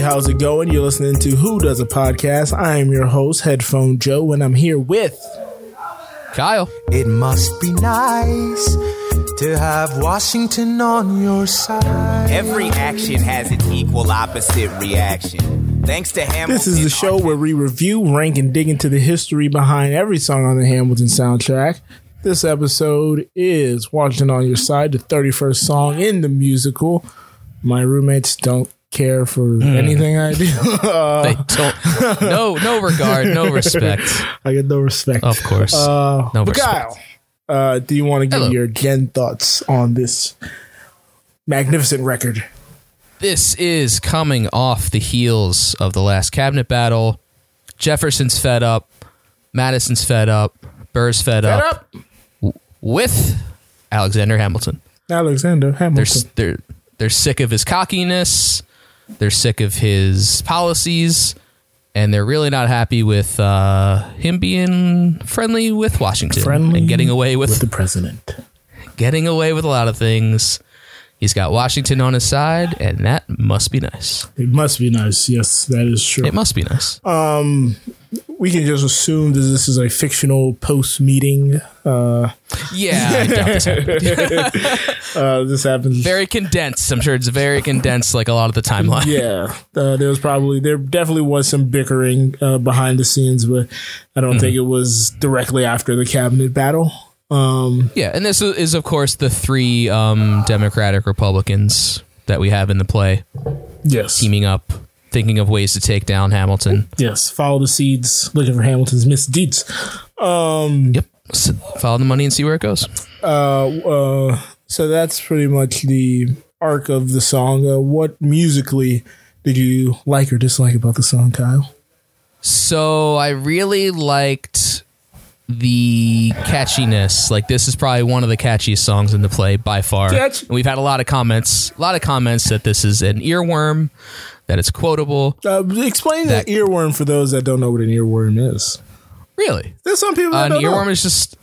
how's it going? You're listening to Who Does a Podcast. I am your host, Headphone Joe, and I'm here with Kyle. It must be nice to have Washington on your side. Every action has its equal opposite reaction. Thanks to Hamilton. This is the show where we review, rank, and dig into the history behind every song on the Hamilton soundtrack. This episode is Washington on Your Side, the 31st song in the musical. My roommates don't care for anything I do. Uh, They don't. No, no regard, no respect. I get no respect. Of course. Uh, no. Kyle, uh, do you want to give Hello. your gen thoughts on this magnificent record? This is coming off the heels of the last cabinet battle. Jefferson's fed up. Madison's fed up. Burr's fed, Fed up, up, with Alexander Hamilton. Alexander They're Hamilton. they're they're sick of his cockiness. They're sick of his policies, and they're really not happy with uh, him being friendly with Washington Friendly and getting away with, with the president. getting away with a lot of things. He's got Washington on his side, and that must be nice. It must be nice. Yes, that is true. It must be nice. we can just assume that this is a fictional post meeting. Uh, yeah, I doubt this happened. uh, this happens. very condensed. I'm sure it's very condensed, like a lot of the timeline. yeah, uh, there was probably there definitely was some bickering uh, behind the scenes, but I don't think it was directly after the cabinet battle. Um, Yeah, and this is, of course, the three um, Democratic Republicans that we have in the play yes, teaming up, thinking of ways to take down Hamilton. yes. Follow the seeds, looking for Hamilton's misdeeds. Um, Yep. S follow the money and see where it goes. uh, uh, so that's pretty much the arc of the song. Uh, what musically did you like or dislike about the song, Kyle? So I really liked the catchiness. Like this is probably one of the catchiest songs in the play by far. Catch- And we've had a lot of comments, a lot of comments that this is an earworm, that it's quotable. Uh, explain That- the earworm for those that don't know what an earworm is. Really, There's some people that an don't know. earworm is just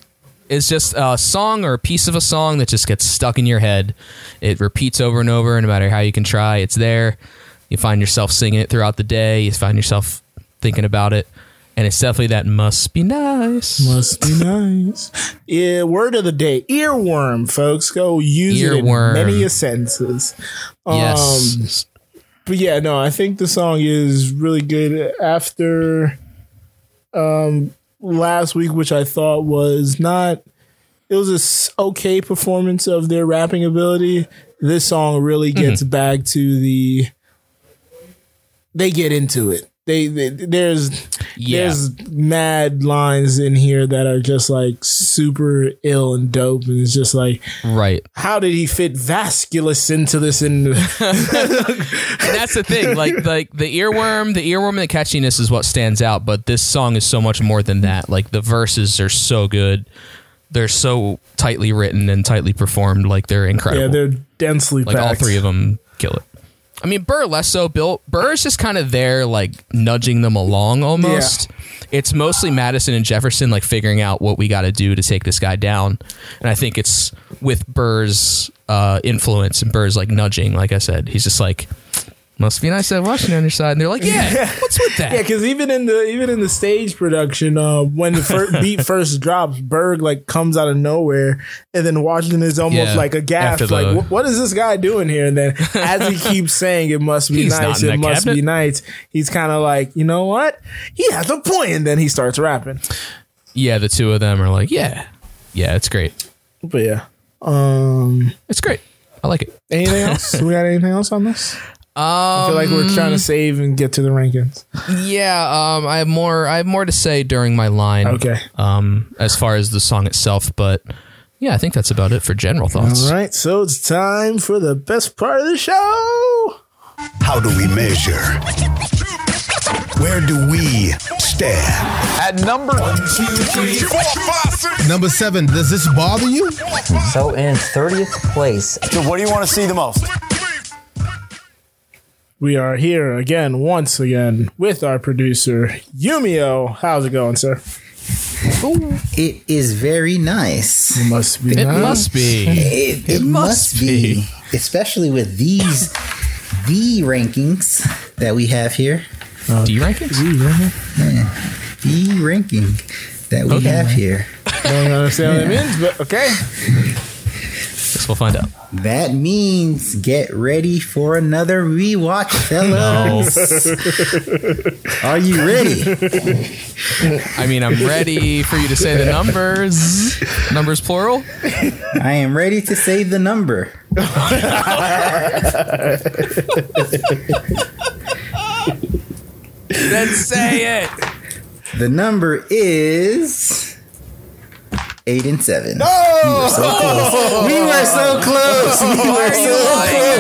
is just a song or a piece of a song that just gets stuck in your head. It repeats over and over, no matter how you can try. It's there. You find yourself singing it throughout the day. You find yourself thinking about it, and it's definitely that must be nice. Must be nice. Yeah, word of the day: earworm, folks. Go use Earworm. it in many sentences. yes, But yeah, no, I think the song is really good. After um last week, which I thought was not, it was a s- okay performance of their rapping ability. This song really gets back to the. They get into it. They, they there's Yeah. there's mad lines in here that are just like super ill and dope, and it's just like, right. how did he fit Vasculus into this? And that's the thing. Like like the earworm, the earworm and the catchiness is what stands out. But this song is so much more than that. Like the verses are so good. They're so tightly written and tightly performed. Like they're incredible. yeah, they're densely like all three of them kill it. I mean, Burr less so. Bill Burr is just kind of there, like nudging them along almost. It's mostly Madison and Jefferson like figuring out what we got to do to take this guy down, and I think it's with Burr's uh, influence and Burr's like nudging. Like I said, he's just like, must be nice to have Washington on your side, and they're like, yeah, what's with that? Yeah, because even in the even in the stage production, uh, when the fir- beat first drops, Burr like comes out of nowhere, and then Washington is almost Yeah, like aghast, after the- like "What- what is this guy doing here? And then as he keeps saying it must be He's not nice, in it that must be cabinet. nice, he's kind of like, you know what? He has a point, and then he starts rapping. yeah, the two of them are like, yeah, yeah, it's great, But yeah, um, it's great. I like it. anything else? we got anything else on this? I feel like we're trying to save and get to the rankings. Yeah, um, I have more. I have more to say during my line. Okay. Um, as far as the song itself, but yeah, I think that's about it for general thoughts. All right, so it's time for the best part of the show. How do we measure? Where do we stand? At number Number seven, does this bother you? So in 30th place, So what do you want to see the most? We are here again, once again, with our producer, Yumio. How's it going, sir? It is very nice. It must be It nice. must be. It, it must must be, especially with these the rankings that we have here. Uh, D rankings? The ranking that we Okay. have here. I Don't understand what it means, but okay. Guess we'll find out. That means get ready for another rewatch, fellas. Are you ready? I mean, I'm ready for you to say the numbers. Numbers plural? I am ready to say the number. Then say it. The number is eight and seven. Oh! We were so close. We were so close. We were so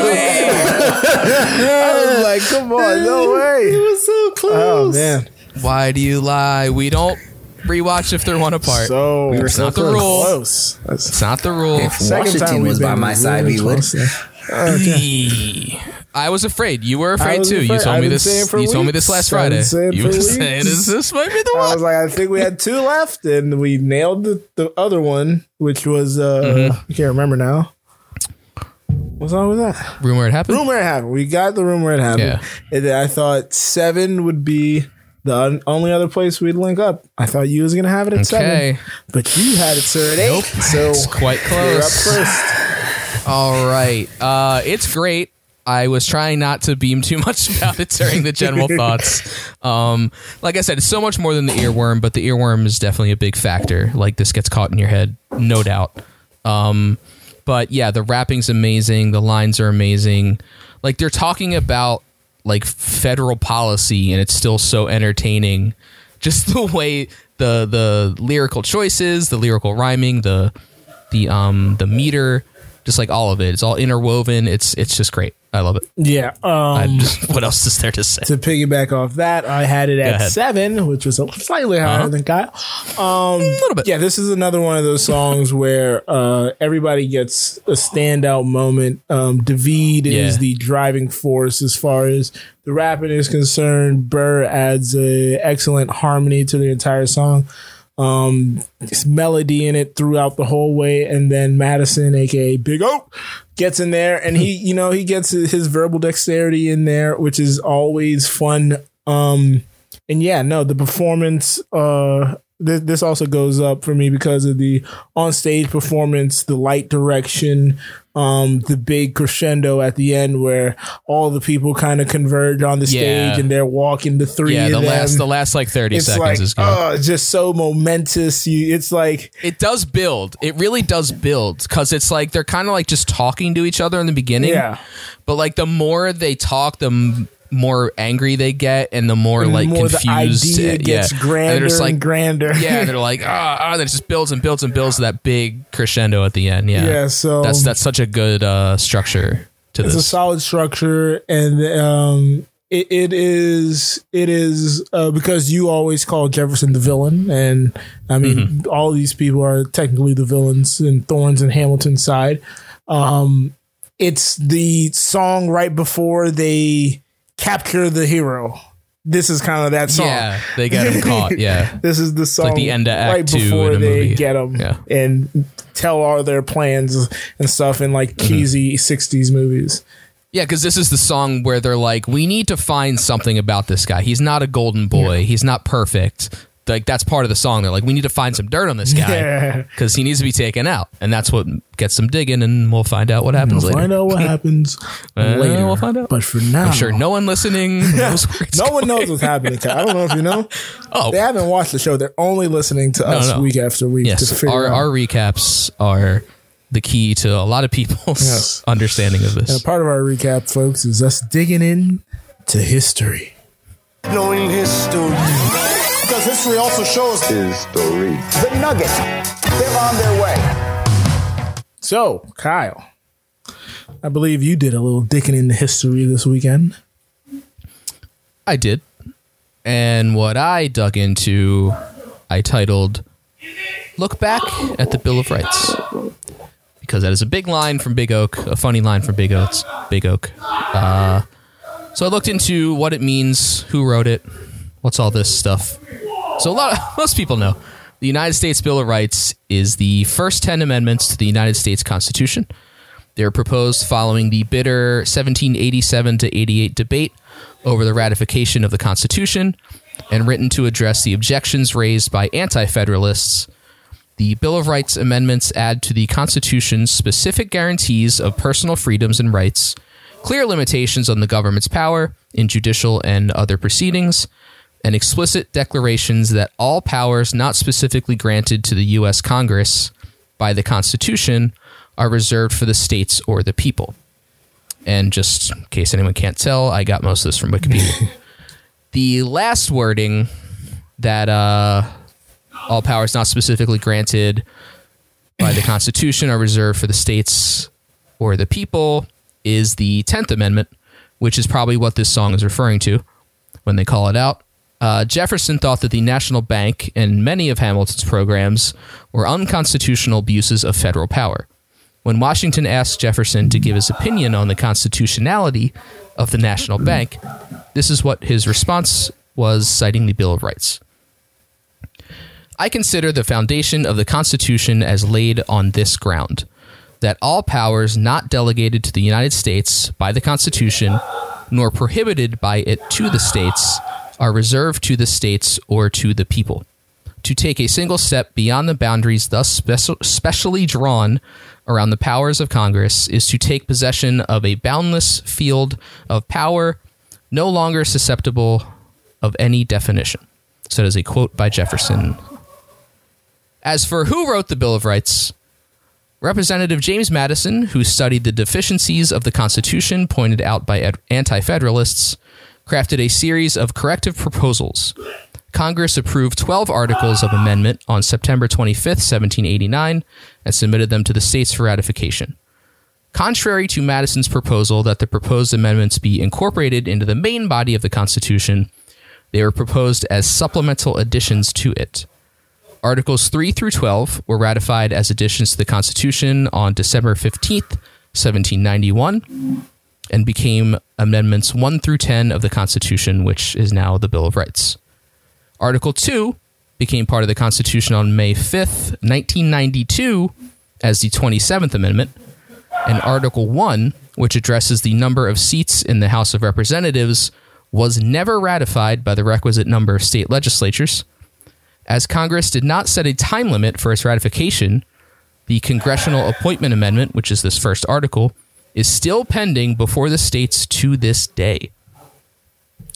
close. I was like, come on, no way. We were so close. Oh close. man. Why do you lie? We don't rewatch if they're one apart. So We were It's so not the close. rule. close. That's It's not the rule. If second time Washington we've was by my side, we would. Close. Okay. I was afraid. You were afraid too. You told I've me this. You told me this last Friday. You were weeks. saying, "Is this might be the one. I was like, I think we had two left, and we nailed the, the other one, which was uh Mm-hmm. I can't remember now. What's wrong with that? Rumor it happened. Rumor it happened. We got the rumor it happened. Yeah. And then I thought seven would be the un- only other place we'd link up. I thought you was gonna have it at Okay. seven, but you had it sir at eight. So It's quite you're up close. first. All right. Uh, it's great. I was trying not to beam too much about it during the general thoughts. Um, like I said, it's so much more than the earworm, but the earworm is definitely a big factor. Like this gets caught in your head, no doubt. Um, but yeah, the rapping's amazing. The lines are amazing. Like they're talking about like federal policy, and it's still so entertaining. Just the way the the lyrical choices, the lyrical rhyming, the the um the meter, just like all of it. It's all interwoven. It's it's just great. I love it. Yeah. Um, just, what else is there to say? to piggyback off that, I had it at seven, which was slightly higher Uh-huh. than Kyle. Um, A little bit. Yeah, this is another one of those songs where uh, everybody gets a standout moment. Um, David Yeah. is the driving force as far as the rapping is concerned. Burr adds a excellent harmony to the entire song. Um, melody in it throughout the whole way, and then Madison, aka Big O, gets in there, and he, you know, he gets his verbal dexterity in there, which is always fun. Um, and yeah, no, the performance. Uh, this, this also goes up for me because of the on stage performance, the light direction, um, the big crescendo at the end where all the people kind of converge on the stage Yeah. and they're walking the three. Yeah, the them. last the last like thirty it's seconds like is good. oh, just so momentous. You, it's like it does build. It really does build because it's like they're kind of like just talking to each other in the beginning. Yeah. But like the more they talk, the more angry they get, and the more And the like more the confused. idea uh, gets yeah. grander and they're just like and grander. yeah, they're like ah, ah, and it just builds and builds and builds to that big crescendo at the end. Yeah, Yeah, so- that's that's such a good uh, structure to it's a solid structure and um it, it is it is uh, because you always call Jefferson the villain and I mean Mm-hmm. all these people are technically the villains in Thorns and Hamilton's side um it's the song right before they capture the hero this is kind of that song Yeah, they get him caught. Yeah, this is the song like the end of Act right Two before in a they movie. get them Yeah. and tell all their plans and stuff in Mm-hmm. like cheesy 60s movies Yeah, because this is the song where they're like, we need to find something about this guy. He's not a golden boy. He's not perfect. Like that's part of the song. They're like, we need to find some dirt on this guy Yeah. because he needs to be taken out, and that's what gets them digging. And we'll find out what happens We'll later. find out what happens Uh, later. we'll find out. But for now, I'm sure no one listening knows where it's no one knows what's happening. I don't know if you know. Oh, They haven't watched the show. They're only listening to us no. week after week yes. figure Our out. our recaps are the key to a lot of people's Yes. understanding of this. and part of our recap, folks, is us digging in to history. Knowing history. Because history also shows History. the nugget. They're on their way. So, Kyle, I believe you did a little digging into history this weekend. I did. And what I dug into, I titled Look Back at the Bill of Rights. Because that is a big line from Big Oak, a funny line from Big Oaks, Big Oak. Uh, so I looked into what it means, who wrote it, what's all this stuff. So a lot of, most people know the United States Bill of Rights is the first 10 amendments to the United States Constitution. They were proposed following the bitter 1787 to 88 debate over the ratification of the Constitution and written to address the objections raised by anti Federalists. The Bill of Rights amendments add to the Constitution specific guarantees of personal freedoms and rights, clear limitations on the government's power in judicial and other proceedings, and explicit declarations that all powers not specifically granted to the U.S. Congress by the Constitution are reserved for the states or the people. And just in case anyone can't tell, I got most of this from Wikipedia. the last wording that uh, all powers not specifically granted by the Constitution are reserved for the states or the people is the 10th Amendment, which is probably what this song is referring to when they call it out. Uh, Jefferson thought that the National Bank and many of Hamilton's programs were unconstitutional abuses of federal power. When Washington asked Jefferson to give his opinion on the constitutionality of the National Bank, this is what his response was, citing the Bill of Rights. I consider the foundation of the Constitution as laid on this ground that all powers not delegated to the United States by the Constitution, nor prohibited by it to the states, are reserved to the states or to the people. To take a single step beyond the boundaries thus speci- specially drawn around the powers of Congress is to take possession of a boundless field of power no longer susceptible of any definition. So that is a quote by Jefferson. As for who wrote the Bill of Rights, Representative James Madison, who studied the deficiencies of the Constitution pointed out by anti Federalists, crafted a series of corrective proposals. Congress approved 12 articles of amendment on September 25, 1789, and submitted them to the states for ratification. Contrary to Madison's proposal that the proposed amendments be incorporated into the main body of the Constitution, they were proposed as supplemental additions to it. Articles 3 through 12 were ratified as additions to the Constitution on December 15, 1791, and became Amendments 1 through 10 of the Constitution, which is now the Bill of Rights. Article 2 became part of the Constitution on May 5th, 1992, as the 27th Amendment, and Article 1, which addresses the number of seats in the House of Representatives, was never ratified by the requisite number of state legislatures. As Congress did not set a time limit for its ratification, the Congressional Apportionment Amendment, which is this first article, is still pending before the states to this day.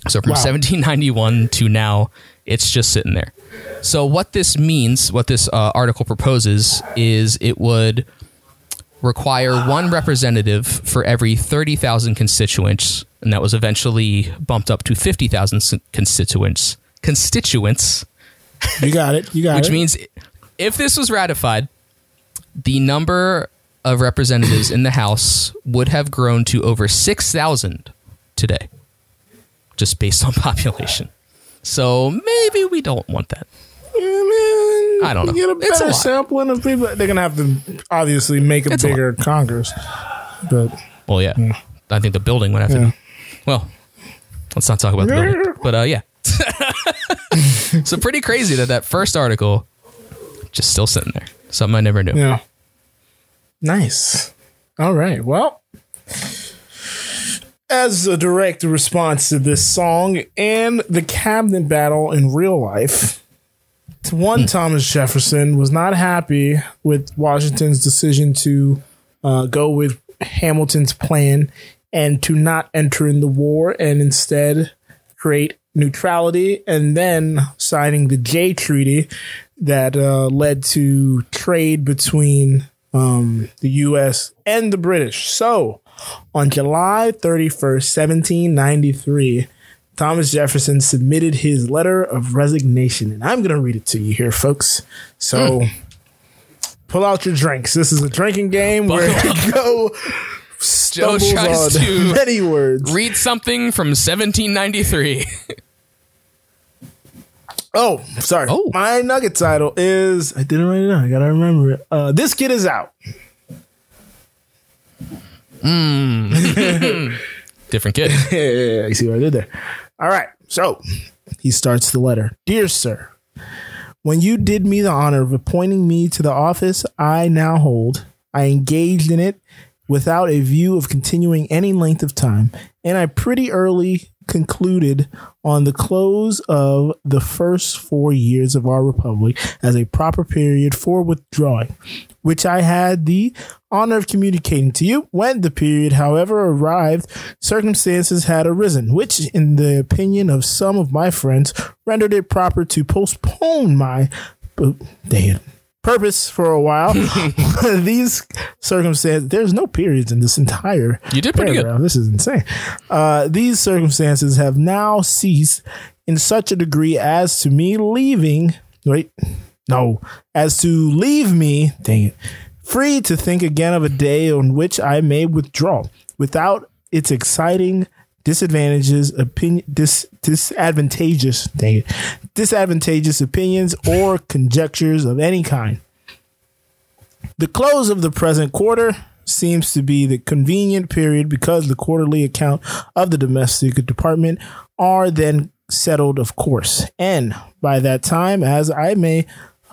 So from wow. 1791 to now, it's just sitting there. So what this means, what this uh, article proposes, is it would require one representative for every 30,000 constituents, and that was eventually bumped up to 50,000 constituents. Constituents you got it. You got Which it. Which means if this was ratified, the number of representatives in the House would have grown to over 6,000 today, just based on population. So maybe we don't want that. I don't know. Get a better a sampling of people. They're gonna have to obviously make a it's bigger a Congress. But well, yeah. yeah. I think the building would have yeah. to. Well, let's not talk about the building. But uh, yeah. so pretty crazy that that first article just still sitting there. Something I never knew. Yeah. Nice. All right. Well, as a direct response to this song and the cabinet battle in real life, one hmm. Thomas Jefferson was not happy with Washington's decision to uh, go with Hamilton's plan and to not enter in the war and instead create neutrality and then signing the Jay Treaty that uh, led to trade between um, the U.S. and the British. So, on July 31st, 1793, Thomas Jefferson submitted his letter of resignation. And I'm going to read it to you here, folks. So, mm. pull out your drinks. This is a drinking game where you go Joe tries to many words. Read something from 1793. oh, sorry. Oh. My nugget title is I didn't write it down. I gotta remember it. Uh, this kid is out. Mm. Different kid. yeah, you see what I did there. All right. So he starts the letter. Dear sir, when you did me the honor of appointing me to the office I now hold, I engaged in it without a view of continuing any length of time, and I pretty early concluded on the close of the first four years of our republic as a proper period for withdrawing, which I had the honor of communicating to you. When the period, however, arrived, circumstances had arisen, which, in the opinion of some of my friends, rendered it proper to postpone my. But they purpose for a while. These circumstances, there's no periods in this entire. You did pretty good. This is insane. Uh, these circumstances have now ceased in such a degree as to me leaving. Wait, no, as to leave me. Dang it. Free to think again of a day on which I may withdraw without its exciting disadvantages, opinion, dis, disadvantageous, dang it, disadvantageous opinions or conjectures of any kind. The close of the present quarter seems to be the convenient period because the quarterly account of the domestic department are then settled, of course. And by that time, as I may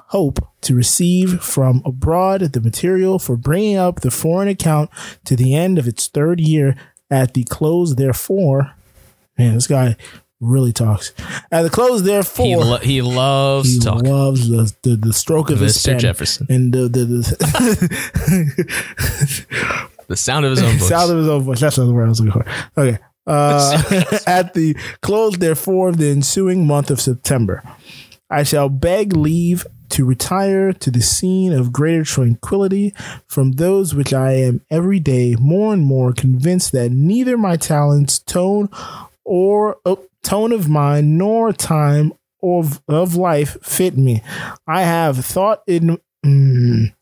hope to receive from abroad the material for bringing up the foreign account to the end of its third year at the close, therefore, man, this guy really talks. At the close, therefore, He, lo- he loves he talking. loves the, the the stroke of his Mr. pen Jefferson. and the the, the the sound of his own voice. sound of his own voice. That's not the word I was looking for. Okay. Uh, at the close, therefore, of the ensuing month of September, I shall beg leave to retire to the scene of greater tranquility from those which I am every day more and more convinced that neither my talents, tone, or uh, tone of mind, nor time of of life fit me. I have thought it. mm,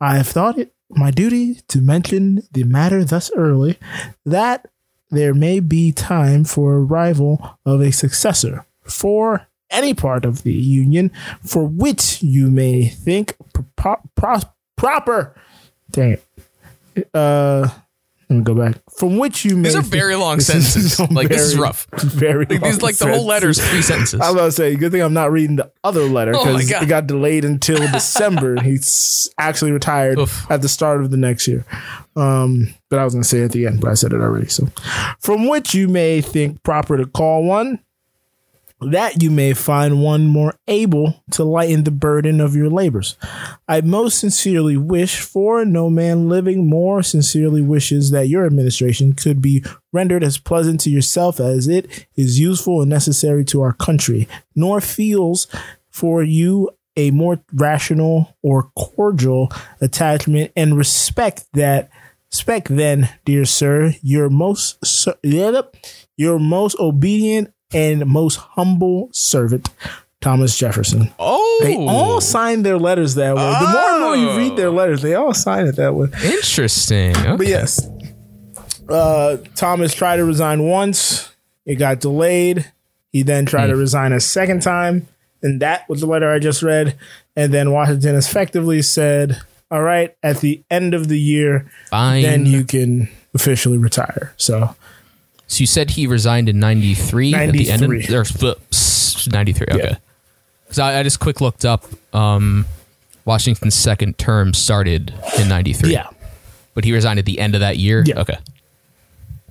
I have thought it my duty to mention the matter thus early, that there may be time for arrival of a successor for any part of the union for which you may think pro- pro- proper. Dang it. Uh, let me go back. From which you may These are think- very long This is sentences. Like, this is rough. Very Like, long these like the whole letter is three sentences. I was about to say, good thing I'm not reading the other letter Oh because God. it got delayed until December. He's actually retired Oof. at the start of the next year. Um, but I was going to say it at the end, but I said it already. So, from which you may think proper to call one, that you may find one more able to lighten the burden of your labors. I most sincerely wish for no man living more sincerely wishes that your administration could be rendered as pleasant to yourself as it is useful and necessary to our country, nor feels for you a more rational or cordial attachment and respect that respect then, dear sir, your most your most obedient and most humble servant, Thomas Jefferson. oh, They all sign their letters that way. The more and more you read their letters, they all sign it that way. interesting. Okay. But yes, uh, Thomas tried to resign once. It got delayed. He then tried to resign a second time. And that was the letter I just read. And then Washington effectively said, all right, at the end of the year, Fine. then you can officially retire. So So you said he resigned in '93 at the end of 93. or sp- '93. Okay. Yeah. Because I, I just quick looked up. Um, Washington's second term started in '93. yeah. but he resigned at the end of that year. Yeah. Okay.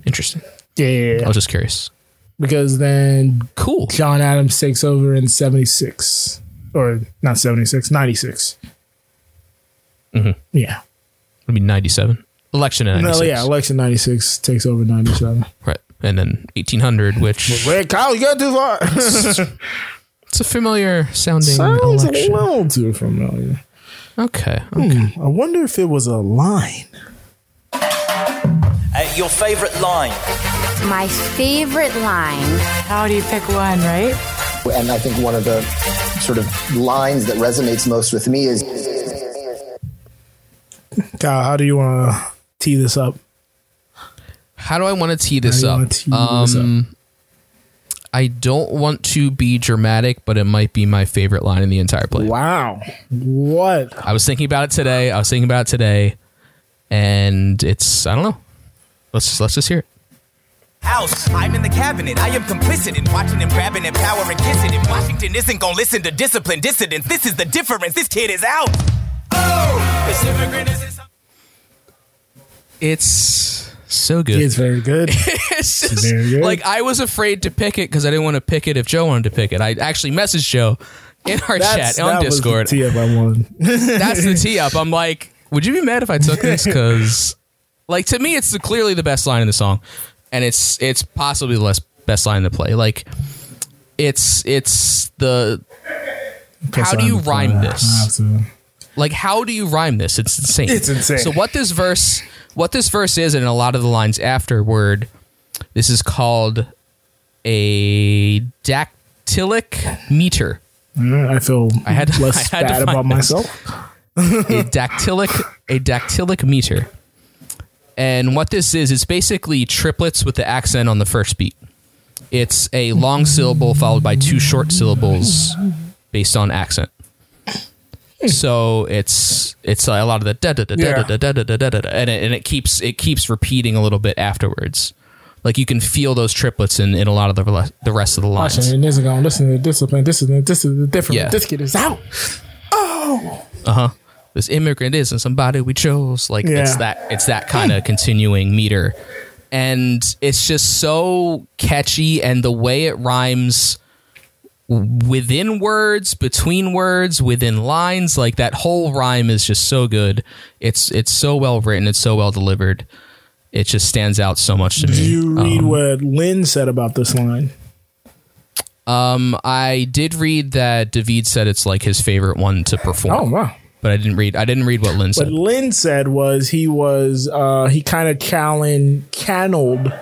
Interesting. Yeah, yeah, I was just curious. Because then Cool. John Adams takes over in 76. Or not 76, 96. Mhm. Yeah. I mean, '97 election in No, '96. yeah, election 96 takes over 97. right. And then 1800, which Wait, Kyle, you got too far. it's a familiar sounding Sounds election. a little too familiar. Okay. okay. I wonder if it was a line. Uh, your favorite line? My favorite line. How do you pick one, right? And I think one of the sort of lines that resonates most with me is Kyle, how do you want to tee this up? How do I want to tee this How do you up? wanna tee this Um, I don't want to be dramatic, but it might be my favorite line in the entire play. Wow. What? I was thinking about it today. I was thinking about it today, and it's I don't know. Let's just let's just hear it. House, I'm in the cabinet. I am complicit in watching him grabbing and power and kissing him. Washington isn't gonna listen to disciplined dissidents. This is the difference. This kid is out. Oh, this immigrant is. It's so good. It's very good. it's just, very good. like I was afraid to pick it because I didn't want to pick it if Joe wanted to pick it. I actually messaged Joe in our That's- chat on that was the Discord. tee up I won. That's the tee up. I'm like, would you be mad if I took this? Because, like, to me, it's the, clearly the best line in the song, and it's it's possibly the less, best line to play. Like, it's it's the how do you rhyme this? Like, how do you rhyme this? It's insane. It's insane. So what this verse, what this verse is, and a lot of the lines afterward, this is called a dactylic meter. I feel I had less I had bad about this. myself. a dactylic a dactylic meter. And what this is, it's basically triplets with the accent on the first beat. It's a long syllable followed by two short syllables based on accent. So it's it's a lot of the da da da da da da da da da da and it, and it keeps it keeps repeating a little bit afterwards. Like you can feel those triplets in, in a lot of the the rest of the lines. Watching this is going to listen to discipline. This is the, this is the different. Yeah. This kid is out. Oh, uh huh. This immigrant isn't somebody we chose. Like it's Yeah. that it's that kind of continuing meter, and it's just so catchy, and the way it rhymes within words, between words, within lines, like that whole rhyme is just so good. It's it's so well written. It's so well delivered. It just stands out so much to me. Did you read Um, what Lin said about this line? Um, I did read that David said it's like his favorite one to perform. Oh wow! But I didn't read. I didn't read what Lin said. What. Lin said was he was uh, he kind of challenged, channeled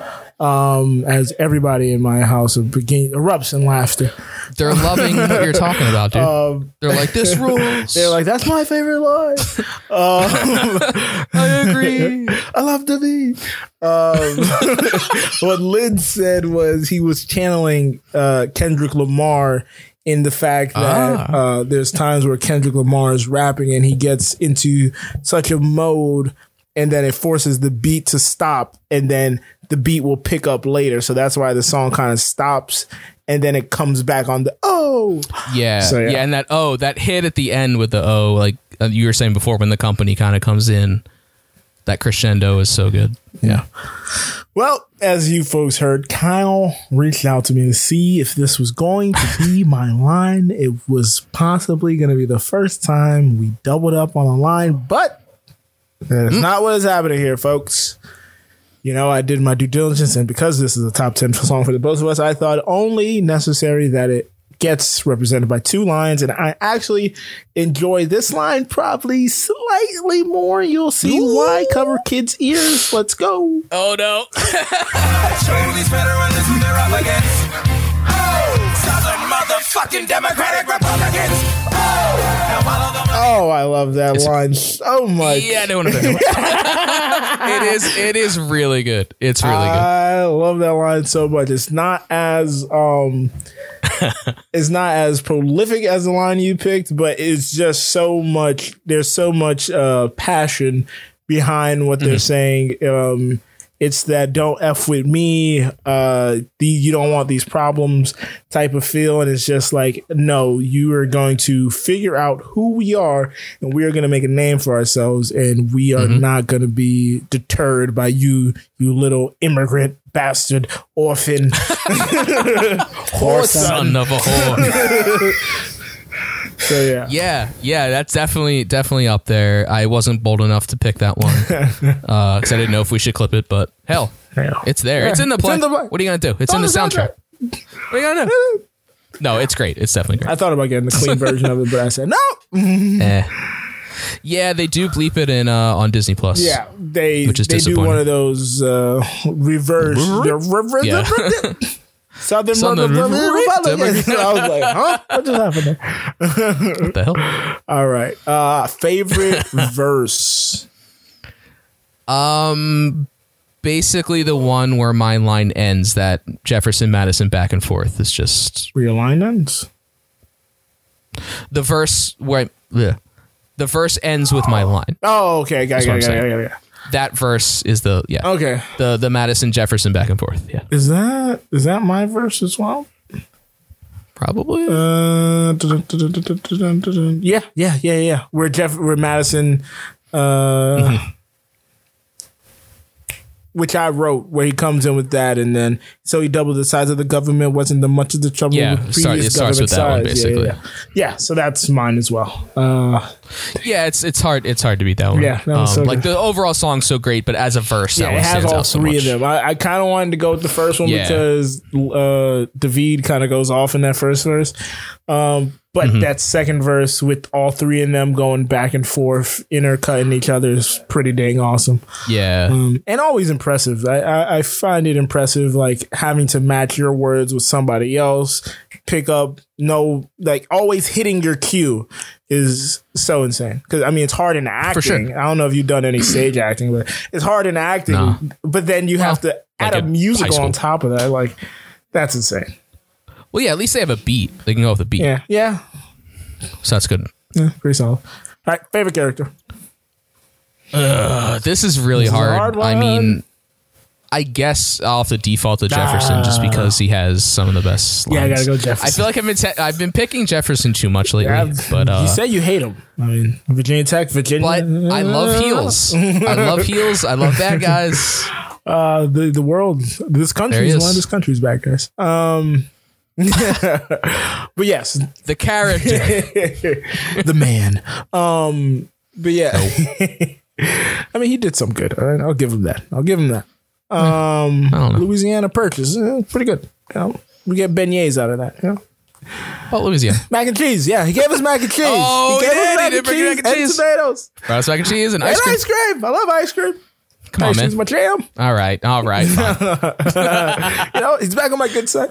um, as everybody in my house begin, erupts in laughter. They're loving what you're talking about, dude. Um, They're like this rules. They're like, that's my favorite line. Um, I agree. I love David. Um, what Lin said was he was channeling uh, Kendrick Lamar in the fact that Ah. uh, there's times where Kendrick Lamar is rapping and he gets into such a mode and then it forces the beat to stop and then the beat will pick up later. So that's why the song kind of stops and then it comes back on the oh. Yeah, So, yeah, yeah. and that oh, that hit at the end with the oh, like uh, you were saying before, when the company kind of comes in, that crescendo is so good. Yeah, Well, as you folks heard, Kyle reached out to me to see if this was going to be my line. It was possibly going to be the first time we doubled up on a line, but that's not what is happening here, folks. You know, I did my due diligence, and because this is a top 10 song for the both of us, I thought only necessary that it gets represented by two lines. And I actually enjoy this line probably slightly more. You'll see why. Cover kids' ears. Let's go. Oh, no. Chinese federalism they're up against. Oh, Democratic Republicans. Oh, now one of them. Oh, I love that line so much. yeah, I know what I'm talking about. it is. It is really good. It's really good. I love that line so much. It's not as um it's not as prolific as the line you picked, but it's just so much there's so much uh passion behind what they're saying. Um it's that don't f with me. Uh, the, you don't want these problems type of feel, and it's just like no, you are going to figure out who we are, and we are going to make a name for ourselves, and we are not going to be deterred by you, you little immigrant bastard orphan whore Son of a whore. So yeah, Yeah, yeah, that's definitely definitely up there. I wasn't bold enough to pick that one because I didn't know if we should clip it, but hell, Hell. it's there. Yeah, it's in the it's play. in the. What are you gonna do? It's in the the soundtrack. What are you gonna do? No, it's great. It's definitely great. I thought about getting the clean version of it, but I said no. Eh. Yeah, they do bleep it in uh, on Disney Plus. Yeah, they Which is they do one of those uh, reverse Yeah. Southern Southern Republicans. I was like, huh? What just happened there? what the hell? All right. Uh, favorite verse. Um, basically the one where my line ends. That Jefferson Madison back and forth is just Realign ends. the verse where yeah, the verse ends with my line. Oh, okay. Got That's it, what got I'm got saying. got it, got it that verse is the yeah. Okay. The the Madison Jefferson back and forth. Yeah. Is that is that my verse as well? Probably. Uh, yeah, yeah, yeah, yeah. We're Jeff. We're Madison. Uh, mm-hmm which I wrote, where he comes in with that, and then so he doubled the size of the government. Wasn't the much of the trouble Yeah, with it start- previous it starts government with that one, basically. Yeah, yeah, yeah, so that's mine as well. Uh, Yeah, it's it's hard it's hard to beat that one. Yeah, that Um, so like the overall song's so great, but as a verse, yeah, it has all so three much. of them. I, I kind of wanted to go with the first one Yeah. because uh, David kind of goes off in that first verse. Um, but Mm-hmm. that second verse with all three of them going back and forth, intercutting each other is pretty dang awesome. Yeah. Um, and always impressive. I, I, I find it impressive, like having to match your words with somebody else, pick up no, like always hitting your cue is so insane. Because I mean, it's hard in acting. sure. I don't know if you've done any stage acting, but it's hard in acting. No. But then you have to add like a musical on top of that. Like that's insane. Well, yeah, at least they have a beat. They can go with a beat. Yeah, yeah, So that's good. yeah pretty solid. All right, favorite character. Uh, this is really This is a hard. hard I one. mean, I guess I'll have to default to Jefferson just because he has some of the best. Yeah, I gotta go Jefferson. I feel like I've been te- I've been picking Jefferson too much lately, but uh, you say you hate him. I mean, Virginia Tech, Virginia. but I love heels. I love heels. I love bad guys. uh the the world this country he is one of this country's back guys um but yes The character. the man. Um but yeah. I mean he did some good. All right i'll give him that. I'll give him that. Um I don't know. louisiana purchase eh, pretty good. You know, we get beignets out of that you know. Oh, Louisiana. mac and cheese yeah. He gave us mac and cheese. Oh, he gave he us did. mac He and cheese mac and cheese. tomatoes. Rice mac and cheese and and ice cream. ice cream. I love ice cream Come on, man. my jam All right, all right. you know, he's back on my good side.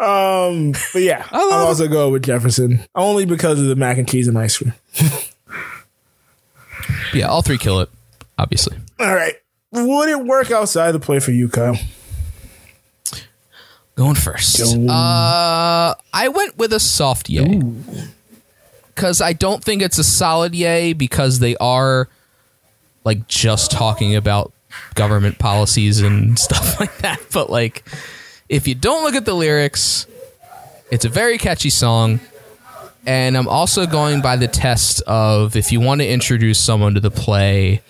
Um, but yeah, I'll also go with Jefferson only because of the mac and cheese and ice cream. yeah, all three kill it. Obviously. All right, would it work outside the play for you, Kyle? Going first. Uh, I went with a soft yay. Because I don't think it's a solid yay because they are like just talking about government policies and stuff like that. But like, if you don't look at the lyrics, it's a very catchy song. And I'm also going by the test of if you want to introduce someone to the play,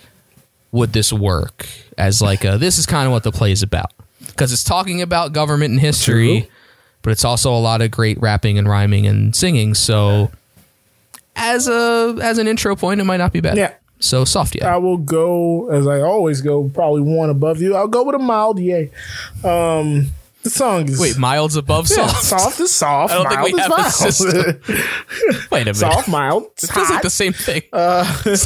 would this work as like a this is kind of what the play is about because it's talking about government and history True. but it's also a lot of great rapping and rhyming and singing so as a as an intro point it might not be bad Yeah. So soft yeah I will go as I always go, probably one above you. I'll go with a mild yay. Um, the song is wait milds above yeah, soft soft is soft. I don't mild think we is have a mild. system. wait a minute soft, mild. it feels like the same thing Uh, there's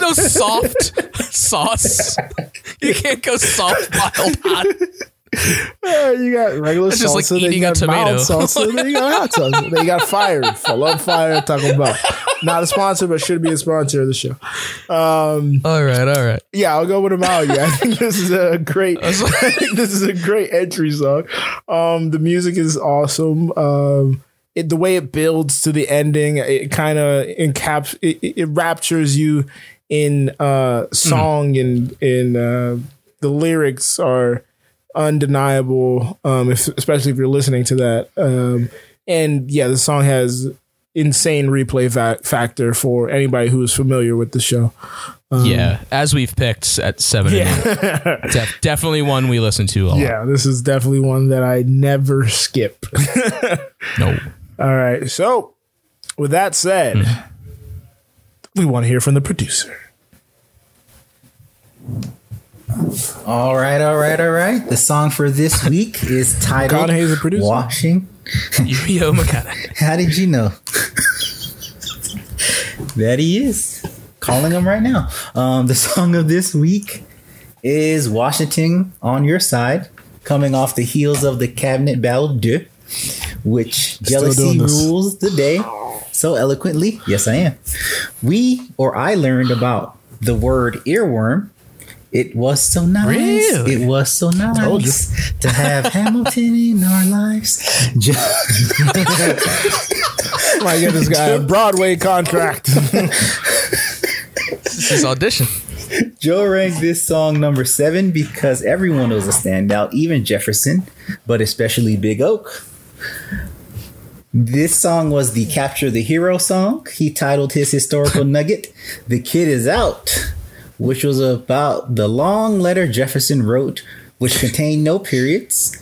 no soft sauce you can't go soft mild hot You got regular It's just like salsa, then you got mild tomato. salsa, then you got hot salsa. Then you got fire. I love fire. Taco Bell. Not a sponsor, but should be a sponsor of the show. Um, all right all right yeah, I'll go with them out. Yeah, I think this is a great. This is a great entry song. Um, the music is awesome. Um, it, the way it builds to the ending, it kind of encaps. It, it, it raptures you in uh song and in uh, the lyrics are undeniable. Um, if, especially if you're listening to that. Um, and yeah, the song has insane replay va- factor for anybody who is familiar with the show. Um, yeah, as we've picked at seven, eight. Def- definitely one we listen to a lot. Yeah, this is definitely one that I never skip. No, All right. So, with that said, we want to hear from the producer. All right, all right, all right. The song for this week is titled McConaughey's the producer? Washing. Yo McConaughey. How did you know? that he is. Calling him right now. Um, the song of this week is Washington on Your Side, coming off the heels of the Cabinet Battle 2, which jealousy rules the day so eloquently. Yes, I am. We, or I learned about the word earworm. It was so nice. Really? It was so nice to have Hamilton in our lives. Ju- Might get this guy a Broadway contract. This is audition. Joe ranked this song number seven because everyone was a standout, even Jefferson, but especially Big Oak. This song was the Capture the Hero song. He titled his historical nugget, The Kid is Out. Which was about the long letter Jefferson wrote, which contained no periods.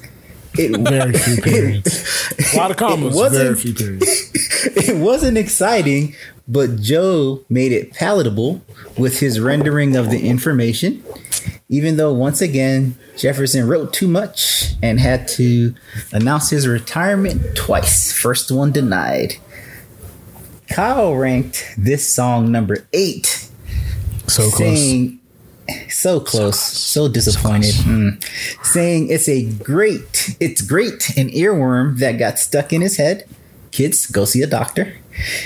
It, Very few periods. A lot of commas. It Very few periods. it wasn't exciting, but Joe made it palatable with his rendering of the information. Even though, once again, Jefferson wrote too much and had to announce his retirement twice. First one denied. Kyle ranked this song number eight, So close. saying, so close, so disappointed. Mm. Saying it's a great, it's great, an earworm that got stuck in his head. Kids, go see a doctor.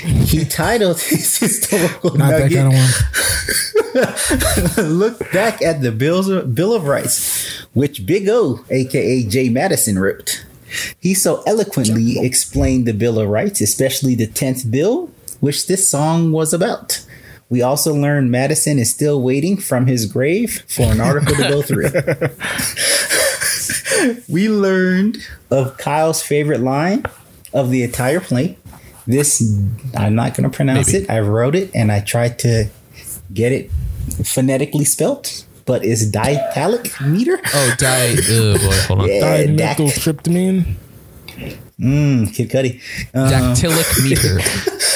He titled his historical Not that nugget. kind of one. Look back at the Bills Bill of Rights, which Big O, aka Jay Madison, wrote. He so eloquently explained the Bill of Rights, especially the 10th bill, which this song was about. We also learned Madison is still waiting from his grave for an article to go through. we learned of Kyle's favorite line of the entire play. This, I'm not going to pronounce Maybe. it. I wrote it and I tried to get it phonetically spelt, but it's ditalic meter. Oh, die. Oh boy, hold on. Yeah, dac- Dimethyltryptamine. Mm, Kid Cudi. Uh, Dactylic meter.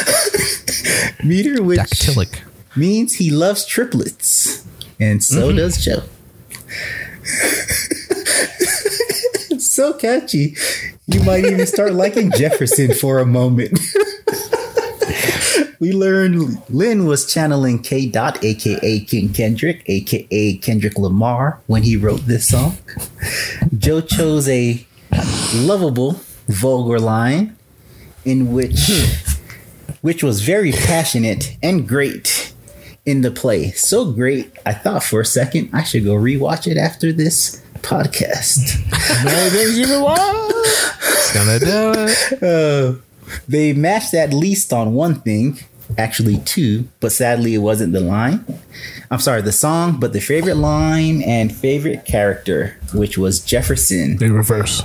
meter, which Dactylic. means he loves triplets, and so Mm-hmm. does Joe. so catchy, you might even start liking Jefferson for a moment. we learned Lin was channeling K. Dot, aka King Kendrick, aka Kendrick Lamar, when he wrote this song. Joe chose a lovable, vulgar line in which which was very passionate and great in the play. So great, I thought for a second I should go rewatch it after this podcast. Many things you. It's gonna do it. Uh, they matched at least on one thing, actually two, but sadly it wasn't the line. I'm sorry, the song, but the favorite line and favorite character, which was Jefferson. They reverse.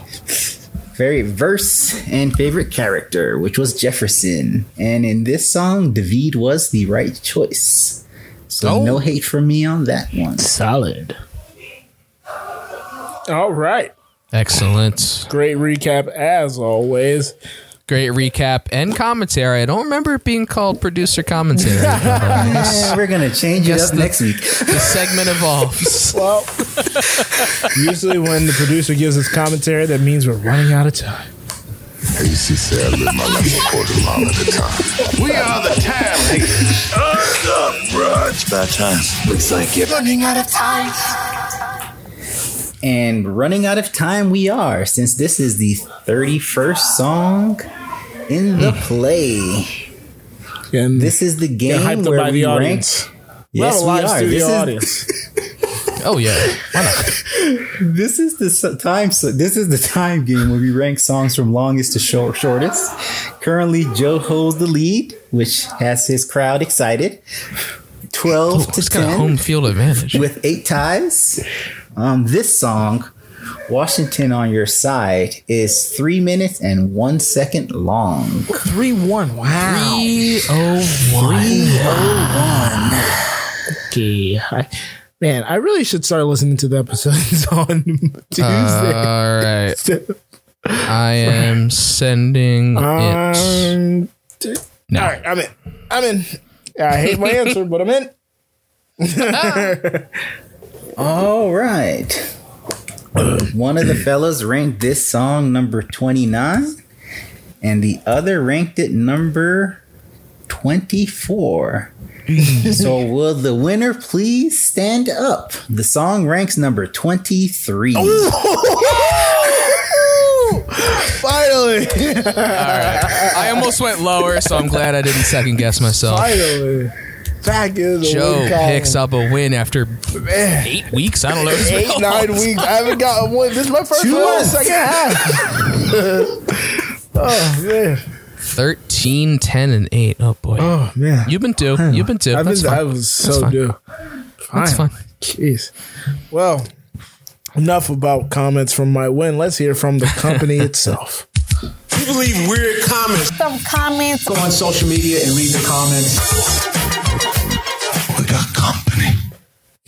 Very verse and favorite character, which was Jefferson. And in this song, David was the right choice. So Oh. no hate from me on that one. Solid. All right. Excellent. Great recap as always. Great recap and commentary. I don't remember it being called producer commentary. Yeah, we're gonna change it up the- next week. the segment evolves. Well, usually when the producer gives us commentary, that means we're running out of time. I used to say I live my life a quarter mile at a time. We are the time haters. Shut up, bruh. It's about time. Looks like you're Running out of time. And running out of time, we are, since this is the 31st song in the hmm. play. And This is the game hyped up where by we the rank. audience. Yes, we we have a live are. studio This is, audience. Oh yeah. Why not? this is the time. So this is the time game where we rank songs from longest to short, shortest. Currently, Joe holds the lead, which has his crowd excited. Twelve to It's got a home field advantage. with eight ties. Um, this song, Washington on Your Side, is three minutes and one second long. 3 1. Wow. Three oh one. Okay. I, man, I really should start listening to the episodes on Tuesday. All right. I am sending. Um, t- No. All right, I'm in. I'm in. I hate my answer, but I'm in. All right. One of the fellas ranked this song number 29, and the other ranked it number 24. so, will the winner please stand up? The song ranks number 23. Finally. All right. I almost went lower, so I'm glad I didn't second guess myself. Finally. Back in the Joe picks up a win after eight weeks. I don't know. It's Eight, nine long weeks. I haven't got a win. This is my first Two win in the second half. oh, man. 13, 10, and 8. Oh, boy. Oh, man. You've been due. You've been due. I've That's been, fine. I was That's so fine. due. That's fine. Jeez. Well, enough about comments from my win. Let's hear from the company itself. People leave weird comments. Some comments. Go on social media and read the comments. We got company.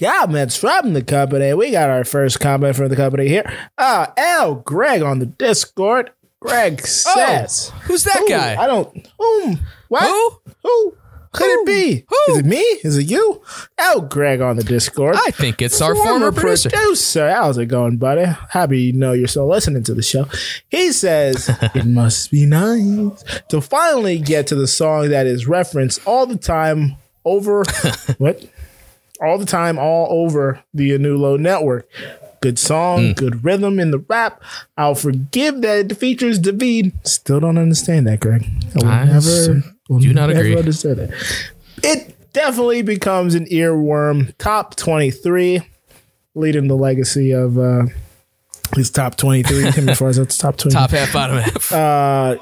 comments from the company. We got our first comment from the company here. Uh, L. Greg on the Discord. Greg says, who's that Who? guy? I don't. Whom? What? Who? Who? Could it be? Is it me? Is it you? Oh, Greg on the Discord. I think it's our former producer. producer. How's it going, buddy? Happy you know you're still listening to the show. He says it must be nice to finally get to the song that is referenced all the time over what? All the time, all over the Anulo network. Good song, hmm. good rhythm in the rap. I'll forgive that it features David. Still don't understand that, Greg. I will I never, will do not agree. understand it. It definitely becomes an earworm. Top 23, leading the legacy of uh, his top 23. Timmy Farzel's top 20. Top half, bottom half. Uh,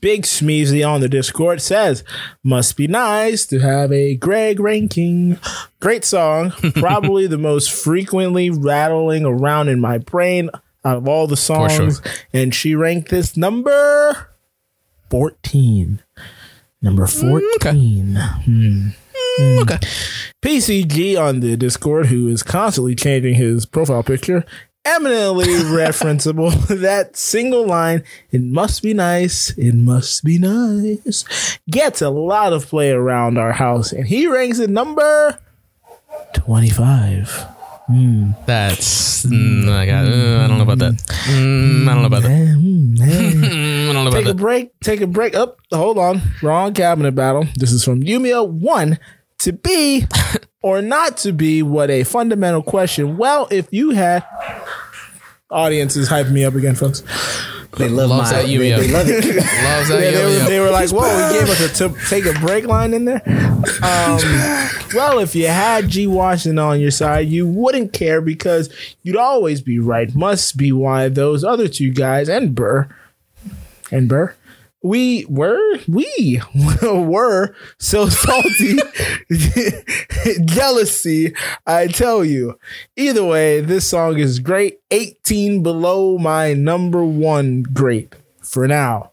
Big Smeezy on the Discord says, "Must be nice to have a Greg ranking. Great song, probably the most frequently rattling around in my brain out of all the songs." sure. And she ranked this number fourteen. Number mm, fourteen. Hmm. Mm, hmm. okay. PCG on the Discord, who is constantly changing his profile picture, eminently referenceable. that single line, it must be nice, it must be nice, gets a lot of play around our house, and he ranks at number 25. That's mm, I, got, uh, I don't know about that. Mm, I don't know about that. Mm, I don't know about Take a break. Take a break. Up. hold on. Wrong cabinet battle. This is from Yumio. One to be or not to be. What a fundamental question. Well, if you had audience is hyping me up again, folks. They love Loves my. that They, they love it. Loves that Yeah, they, were, they were like, "Whoa!" We gave us a to take a break line in there. Um, well, if you had G Washington on your side, you wouldn't care because you'd always be right. Must be why those other two guys and Burr and Burr. We were we were so salty jealousy. I tell you. Either way, this song is great. 18 below my number one great for now.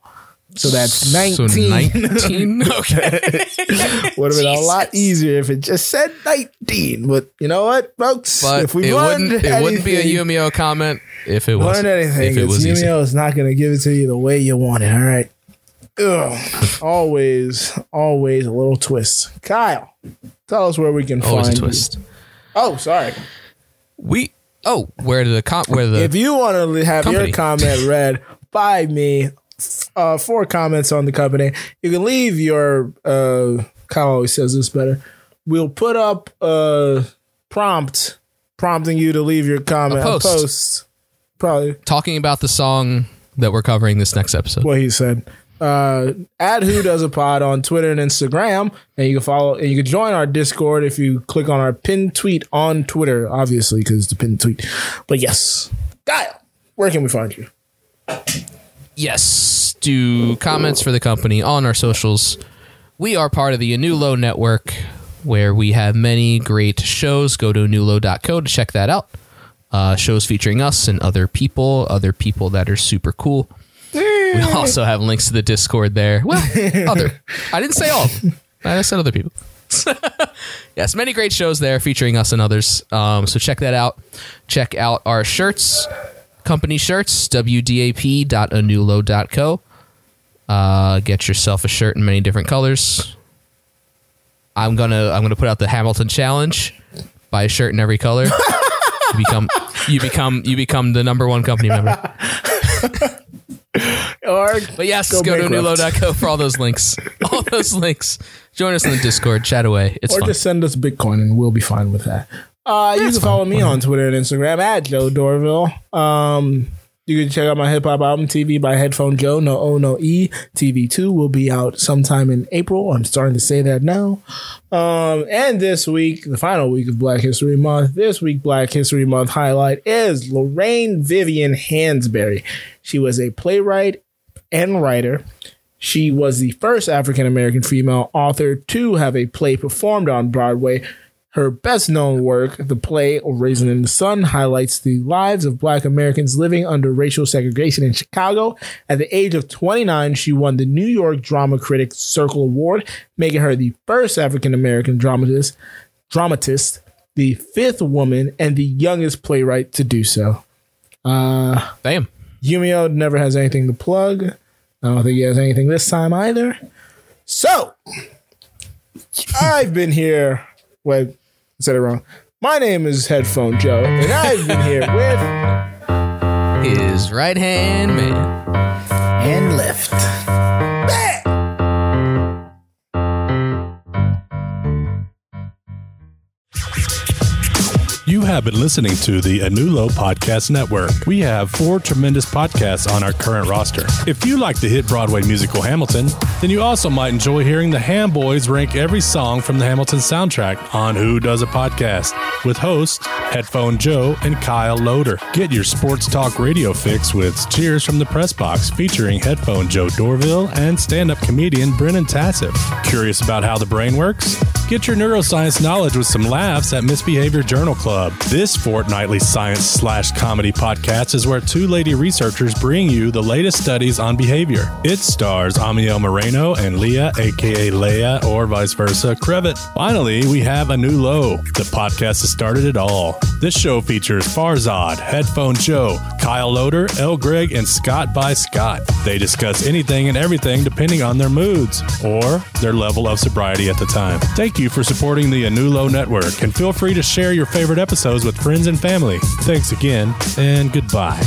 So that's 19. So 19? Okay. Would have been a lot easier if it just said 19. But you know what, folks? But if we it wouldn't it wouldn't be a anything- Yumio comment if it was learn anything. if it was easy. Yumio is not going to give it to you the way you want it. All right. Ugh. always, always a little twist. Kyle, tell us where we can Always a find you. twist. Oh, sorry. We oh where the com- where the if you want to have company. your comment read by me, uh, four comments on the company, you can leave your. Uh, Kyle always says this better. We'll put up a prompt prompting you to leave your comment. A post. post. Probably talking about the song that we're covering this next episode. what he said. Uh, add who does a pod on Twitter and Instagram, and you can follow and you can join our Discord if you click on our pinned tweet on Twitter, obviously because it's the pinned tweet. But yes, Kyle, where can we find you? Yes, do comments for the company on our socials. We are part of the Anulo network where we have many great shows. Go to anulo.co to check that out. Uh, shows featuring us and other people, other people that are super cool. We also have links to the Discord there. Well, other. I didn't say all. of them. I said other people. yes, many great shows there featuring us and others. Um, so check that out. Check out our shirts, company shirts, wdap.anulo.co. Uh, get yourself a shirt in many different colors. I'm gonna I'm gonna put out the Hamilton challenge. Buy a shirt in every color. you become you become you become the number one company member. Or But yes, Go go, to anulo.co for all those links. All those links. Join us in the Discord. Chat away. It's or fun. just send us Bitcoin and we'll be fine with that. Uh, you can follow me on Twitter and Instagram at Joe Dorville. Um, you can check out my hip hop album TV by Headphone Joe. No O no E. TV two will be out sometime in April. I'm starting to say that now. Um, and this week, the final week of Black History Month. This week, Black History Month highlight is Lorraine Vivian Hansberry. She was a playwright and writer. She was the first African American female author to have a play performed on Broadway. Her best known work, the play Raisin in the Sun, highlights the lives of black Americans living under racial segregation in Chicago. At the age of 29, she won the New York Drama Critics Circle Award, making her the first African American dramatist dramatist the fifth woman and the youngest playwright to do so. Uh, Damn. Yumio never has anything to plug. I don't think he has anything this time either. So, I've been here. Wait, I said it wrong. My name is Headphone Joe, and I've been here with His right hand man. And left. Have been listening to the Anulo Podcast Network. We have four tremendous podcasts on our current roster. If you like the hit Broadway musical Hamilton, then you also might enjoy hearing the Ham Boys rank every song from the Hamilton soundtrack on Who Does a Podcast with hosts Headphone Joe and Kyle Loader. Get your sports talk radio fix with Cheers from the Press Box featuring Headphone Joe Dorville and stand up comedian Brennan Tassif. Curious about how the brain works? Get your neuroscience knowledge with some laughs at Misbehavior Journal Club. This fortnightly science slash comedy podcast is where two lady researchers bring you the latest studies on behavior. It stars Amiel Moreno and Leah, aka Leia, or vice versa, Crevitt. Finally, we have Anulo. The podcast has started it all. This show features Farzad, Headphone Joe, Kyle Loader, L. Greg, and Scott by Scott. They discuss anything and everything depending on their moods or their level of sobriety at the time. Thank you for supporting the Anulo Network and feel free to share your favorite episodes with friends and family. Thanks again and goodbye.